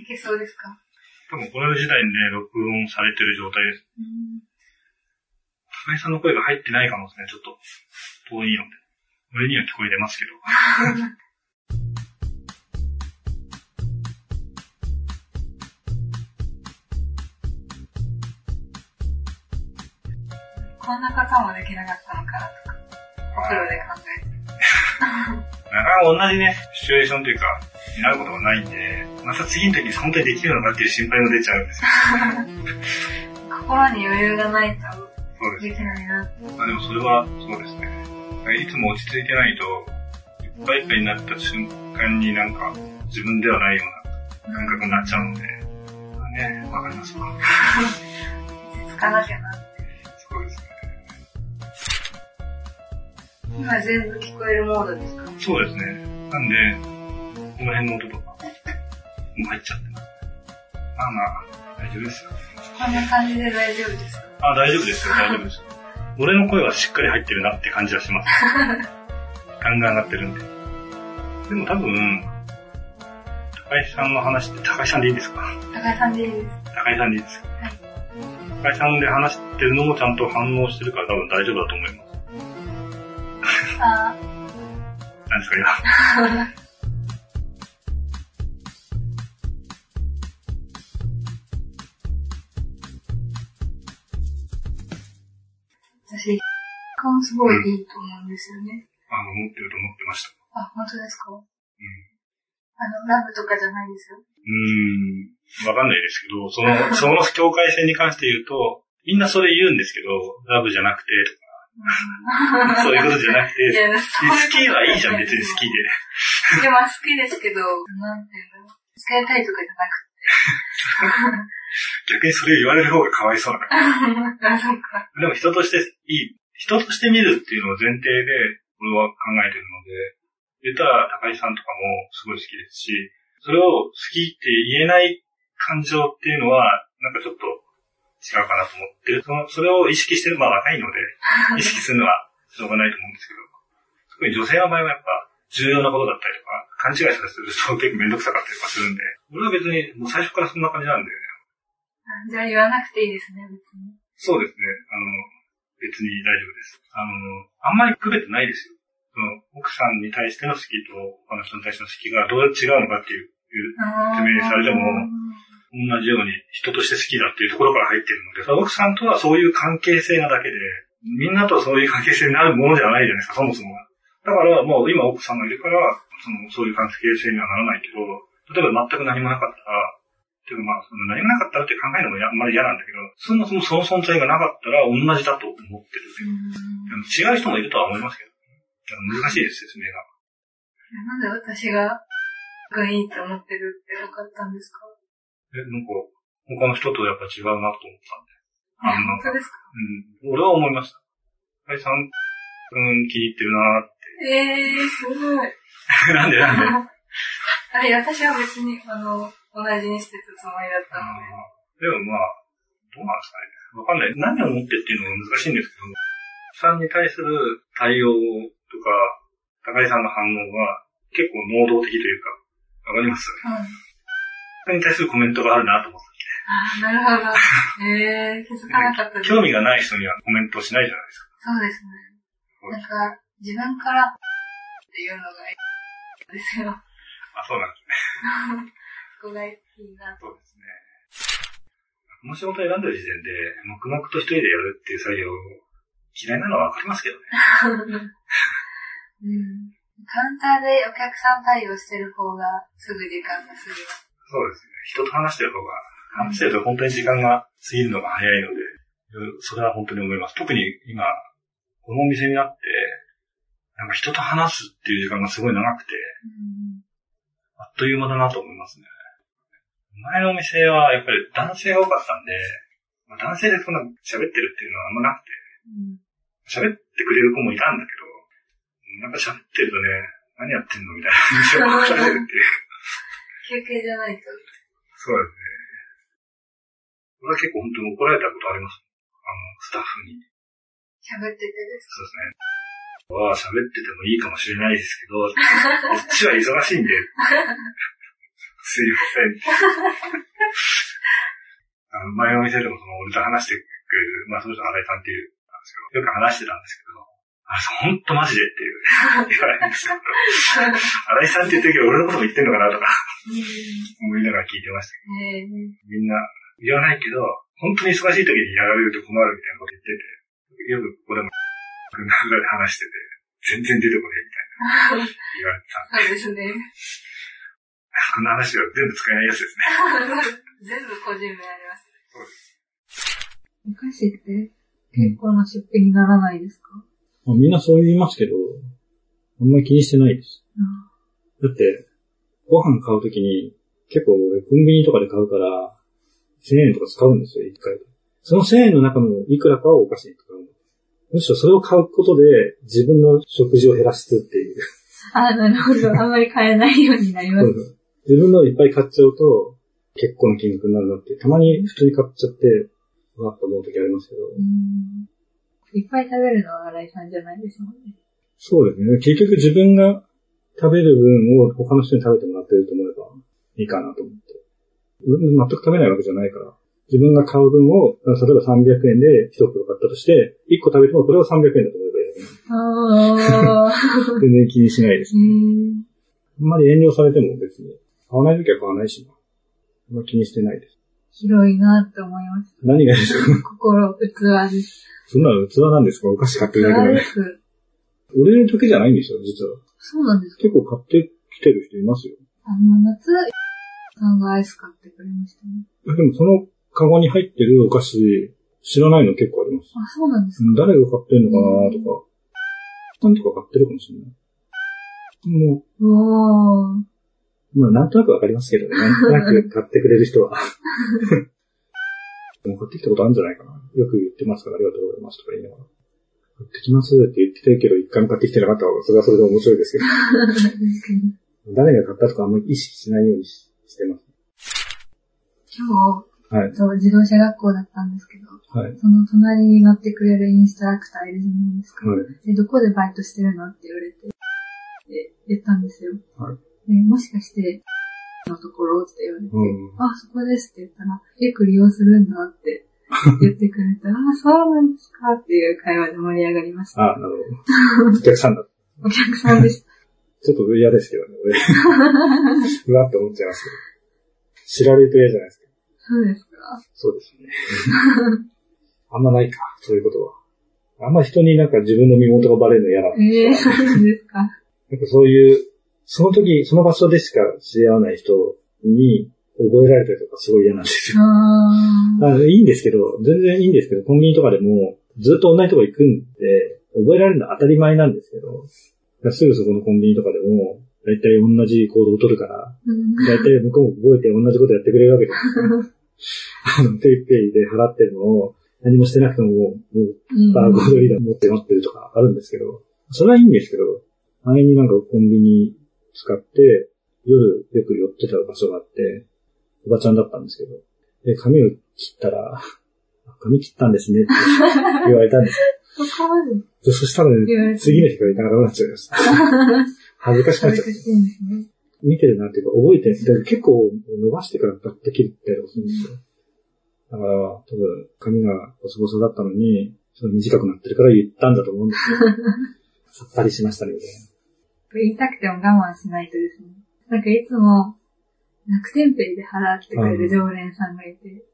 いけそうですか？多分これの時代にね、録音されてる状態です。高井さんの声が入ってない可能性ね、ちょっと遠いので。俺には聞こえてますけど。こんな方もできなかったのかなとか、お風呂で考えて。なかなか同じね、シチュエーションというか、になることがないんで、また次の時に本当にできるのかっていう心配も出ちゃうんですよ。心に余裕がないとできないな。まあでもそれはそうですね。いつも落ち着いてないと、いっぱいいっぱいになった瞬間になんか自分ではないような感覚になっちゃうので、まあね、わかりますわ。落ち着かなきゃな。そうですね。今全部聞こえるモードですか？そうですね。なんで、この辺の音とか、もう入っちゃってます。まあまあ、大丈夫ですよ。こんな感じで大丈夫ですか？あ、大丈夫ですよ、大丈夫です。俺の声はしっかり入ってるなって感じはします。ガンガン上がってるんで。でも多分、高井さんの話って、高井さんでいいですか？高井さんでいいです。高井さんでいいですかはい高井さんで話してるのもちゃんと反応してるから多分大丈夫だと思います。あ 何ですか、今？私、感すごいいいと思うんですよね。あの、持ってると思ってました。あ、本当ですか？うん。あの、ラブとかじゃないですよ。うーん、わかんないですけど、その、その境界線に関して言うと、みんなそれ言うんですけど、ラブじゃなくて、とか、そういうことじゃなくて、好きはいいじゃん、別に好きで。でも好きですけど、なんていうの？使いたいとかじゃなく 逆にそれ言われる方がかわいそうだから。て。あ、そっか。でも人としていい、人として見るっていうのを前提で、俺は考えてるので、言ったら高井さんとかもすごい好きですし、それを好きって言えない感情っていうのは、なんかちょっと違うかなと思って、その、それを意識してる、まあ若いので、意識するのはしょうがないと思うんですけど、特に女性の場合はやっぱ重要なことだったりとか、勘違いされすると結構めんどくさかったりとかするんで、俺は別にもう最初からそんな感じなんだよね。じゃあ言わなくていいですね、別に。そうですね。あの、別に大丈夫です。あの、あんまり区別ないですよ。その、奥さんに対しての好きと、他の人に対しての好きがどう違うのかっていう、いう説明されても同じように人として好きだっていうところから入ってるので、その奥さんとはそういう関係性なだけで、みんなとそういう関係性になるものじゃないじゃないですか、そもそもが。だからもう今奥さんがいるから、その、そういう関係性にはならないけど、例えば全く何もなかったら、ていうかまあ、その何もなかったらって考えるのもやあんまり嫌なんだけど、そもそもその存在がなかったら同じだと思ってる。違う人もいるとは思いますけど、難しいです、説明が。なんで私が、がいいと思ってるって分かったんですか？え、なんか、他の人とやっぱ違うなと思ったんで。あの本当ですか？うん。俺は思いました。はい、さん、うん、気に入ってるなーっええー、すごい。て。なんでなんで？あれ、私は別に、あの、同じにしてたつもりだったので。でもまあ、どうなんですかね。わかんない。何を持ってっていうのが難しいんですけど、さんに対する対応とか、高井さんの反応が結構能動的というか、わかります？はい。それに対するコメントがあるなと思って。ああ、なるほど。ええー、気づかなかったです。興味がない人にはコメントをしないじゃないですか。そうですね。なんか、自分からっていうのがいいですよ。あ、そうなんですね。そこがいいな。そうですね。この仕事を選んでる時点で、黙々と一人でやるっていう作業、嫌いなのはわかりますけどね。うん。カウンターでお客さん対応してる方がすぐ時間が過ぎます。そうですね。人と話してる方が、話してると本当に時間が過ぎるのが早いので、それは本当に思います。特に今、このお店になって、なんか人と話すっていう時間がすごい長くて、うん。あっという間だなと思いますね。前のお店はやっぱり男性が多かったんで、まあ男性でそんな喋ってるっていうのはあんまなくて、うん。喋ってくれる子もいたんだけど、なんか喋ってるとね、何やってんのみたいな印象がされるっていう。休憩じゃないと。そうですね。俺は結構本当に怒られたことあります？あの、スタッフに。喋っててです。そうですね。は喋っててもいいかもしれないですけど、こっちは忙しいんで、すいません。あの、前の店でもその、俺と話してくれる、まあ、その人新井さんっていう、なんですけど、よく話してたんですけど、あ、ほんとマジでっていう、言われるんですけど、新井さんって言ってるけど、俺のことも言ってんのかなとか、思いながら聞いてましたけど、みんな、言わないけど、本当に忙しい時にやられると困るみたいなこと言ってて、よくここでも、群馬で話してて、全然出てこねえみたいな、言われてたんで。そうですね。この話は全部使えないやつですね。全部個人名あります。そうです。お菓子って結構な出費にならないですか、まあ、みんなそう言いますけど、あんまり気にしてないです。うん、だって、ご飯買うときに、結構俺コンビニとかで買うから、1000円とか使うんですよ、1回。その1000円の中のいくらかをお菓子に使う。むしろそれを買うことで自分の食事を減らすっていう。あ、なるほど。あんまり買えないようになります。自分のいっぱい買っちゃうと、結構な金額になるなって、たまに普通に買っちゃって、わっと思う時ありますけど。いっぱい食べるのは新井さんじゃないですもんね。そうですね。結局自分が食べる分を他の人に食べてもらってると思えばいいかなと思って。全く食べないわけじゃないから。自分が買う分を、例えば300円で1袋買ったとして、1個食べてもこれは300円だと思えばいいだけ全然気にしないです、ね。あんまり遠慮されても別に、買わないときは買わないしな。あんま気にしてないです。広いなって思います。何がですか？心、器です。そんな器なんですか？お菓子買ってるだけで。です。俺だけじゃないんですよ、実は。そうなんですか？結構買ってきてる人いますよ。あの、夏、さんがアイス買ってくれましたね。でもそのカゴに入ってるお菓子、知らないの結構あります。あ、そうなんですか誰が買ってんのかなとか。なんとか買ってるかもしれない。もう。おー。まあ、なんとなくわかりますけどね。なんとなく買ってくれる人は。もう買ってきたことあるんじゃないかな。よく言ってますから、ありがとうございますとか言いながら。買ってきますって言ってたけど、一回も買ってきてなかったら、それはそれで面白いですけど。誰が買ったとかあんまり意識しないようにしてます。今日、はい、そう自動車学校だったんですけど、はい、その隣に乗ってくれるインストラクターいるじゃないですか。はい、でどこでバイトしてるのって言われて、って言ったんですよ。はいえもしかして、のところって言われて、うん、あ、そこですって言ったら、よく利用するんだって 言ってくれて、あ、そうなんですかっていう会話で盛り上がりました。あ、なるほど。お客さんだ。お客さんでした。ちょっと嫌ですけどね、俺。うわって思っちゃいますけど。知られると嫌じゃないですか。そうですかそうですね。あんまないか、そういうことは。あんま人になんか自分の身元がバレるの嫌なんですええー、そうですか。なんかそういうその時、その場所でしか知り合わない人に覚えられたりとかすごい嫌なんですよ。あいいんですけど、全然いいんですけど、コンビニとかでもずっと同じとこ行くんで、覚えられるのは当たり前なんですけど、すぐそこのコンビニとかでも、だいたい同じ行動を取るから、だいたい向こうも覚えて同じことやってくれるわけです あの、ペイペイで払ってるのを何もしてなくても、もう、バーコードリーダー持って待ってるとかあるんですけど、それはいいんですけど、前になんかコンビニ使って、夜よく寄ってた場所があって、おばちゃんだったんですけど、で、髪を切ったら、髪切ったんですねって言われたんですよ。そしたらね、次の日から行かなくなっちゃいました。恥ずかしくなっちゃった。ね、見てるなっていうか、覚えてる。結構伸ばしてからバッと切ったりするんですよ。だから、多分、髪がボソボソだったのに、その短くなってるから言ったんだと思うんですよ。さっぱりしましたね、みたいな。言いたくても我慢しないとですね。なんかいつも、楽天ペイで払ってくれる常連さんがいて、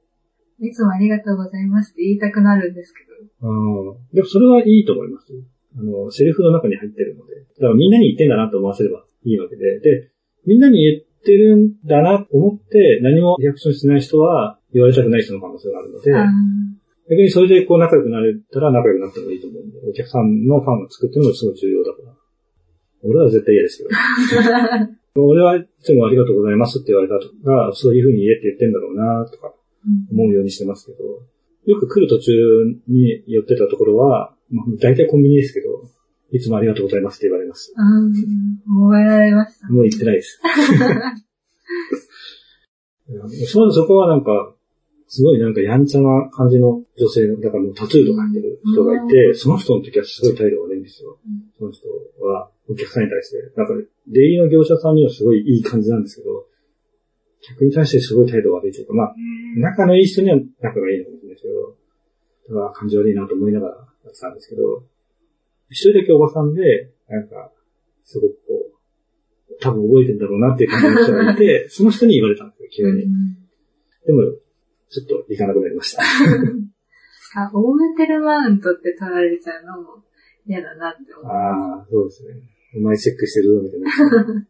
いつもありがとうございますって言いたくなるんですけど。ああ。でもそれはいいと思いますあの、セリフの中に入ってるので。だからみんなに言ってんだなと思わせればいいわけで。で、みんなに言ってるんだなと思って何もリアクションしない人は言われたくない人の可能性があるので、逆にそれでこう仲良くなれたら仲良くなってもいいと思うんで、お客さんのファンが作ってるのがすごい重要だから。俺は絶対嫌ですけど。俺はいつもありがとうございますって言われたとか、そういう風に言えって言ってんだろうなとか、思うようにしてますけど、よく来る途中に寄ってたところは、まあ、大体コンビニですけど、いつもありがとうございますって言われます。覚えられました、もう言ってないです。そそこはなんか、すごいなんかやんちゃな感じの女性だからもうタトゥーとか入ってる人がいて、その人の時はすごい態度が悪いんですよ。その人は、お客さんに対して。なんか、出入りの業者さんにはすごいいい感じなんですけど、客に対してすごい態度悪いというか、まあ、仲のいい人には仲がいいのかもしれないですけど、だから感じ悪いなと思いながらやってたんですけど、一人だけおばさんで、なんか、すごくこう、多分覚えてんだろうなっていう感じの人がいて、その人に言われたんですよ、急に。でも、ちょっと行かなくなりました。あ、大メテルマウントって取られちゃうのも嫌だなって思う。ああ、そうですね。お前チェックしてるぞ、みたいな。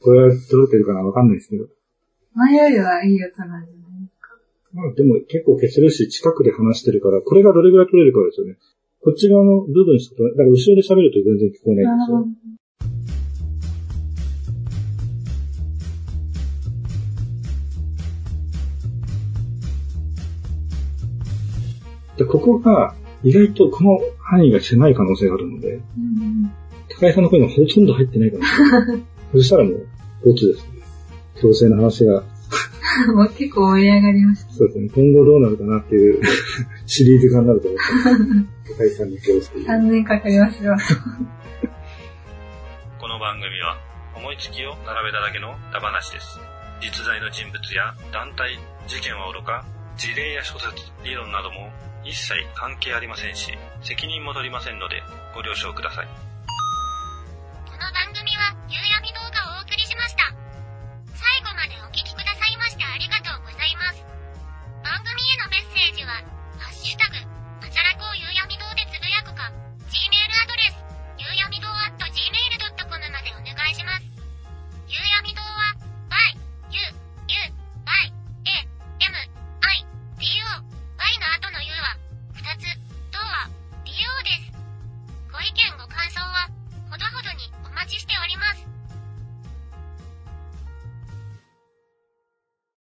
これは取れてるかなわかんないですけど。前よりはいい音なんじゃないですか。まあでも結構消せるし、近くで話してるから、これがどれぐらい取れるかですよね。こっち側の部分しかだから後ろで喋ると全然聞こえないんですよ。で、ここが、意外とこの範囲が狭い可能性があるので、うん、高井さんの声がほとんど入ってないかもしれない。そしたらもう、ボツですね。強制の話が。もう結構盛り上がりました。そうですね。今後どうなるかなっていう シリーズ化になると思って。高井さんに強制。3年かかりますよ。この番組は、思いつきを並べただけのダ話です。実在の人物や団体、事件はおろか、事例や諸説、理論なども一切関係ありませんし、責任も取りませんので、ご了承ください。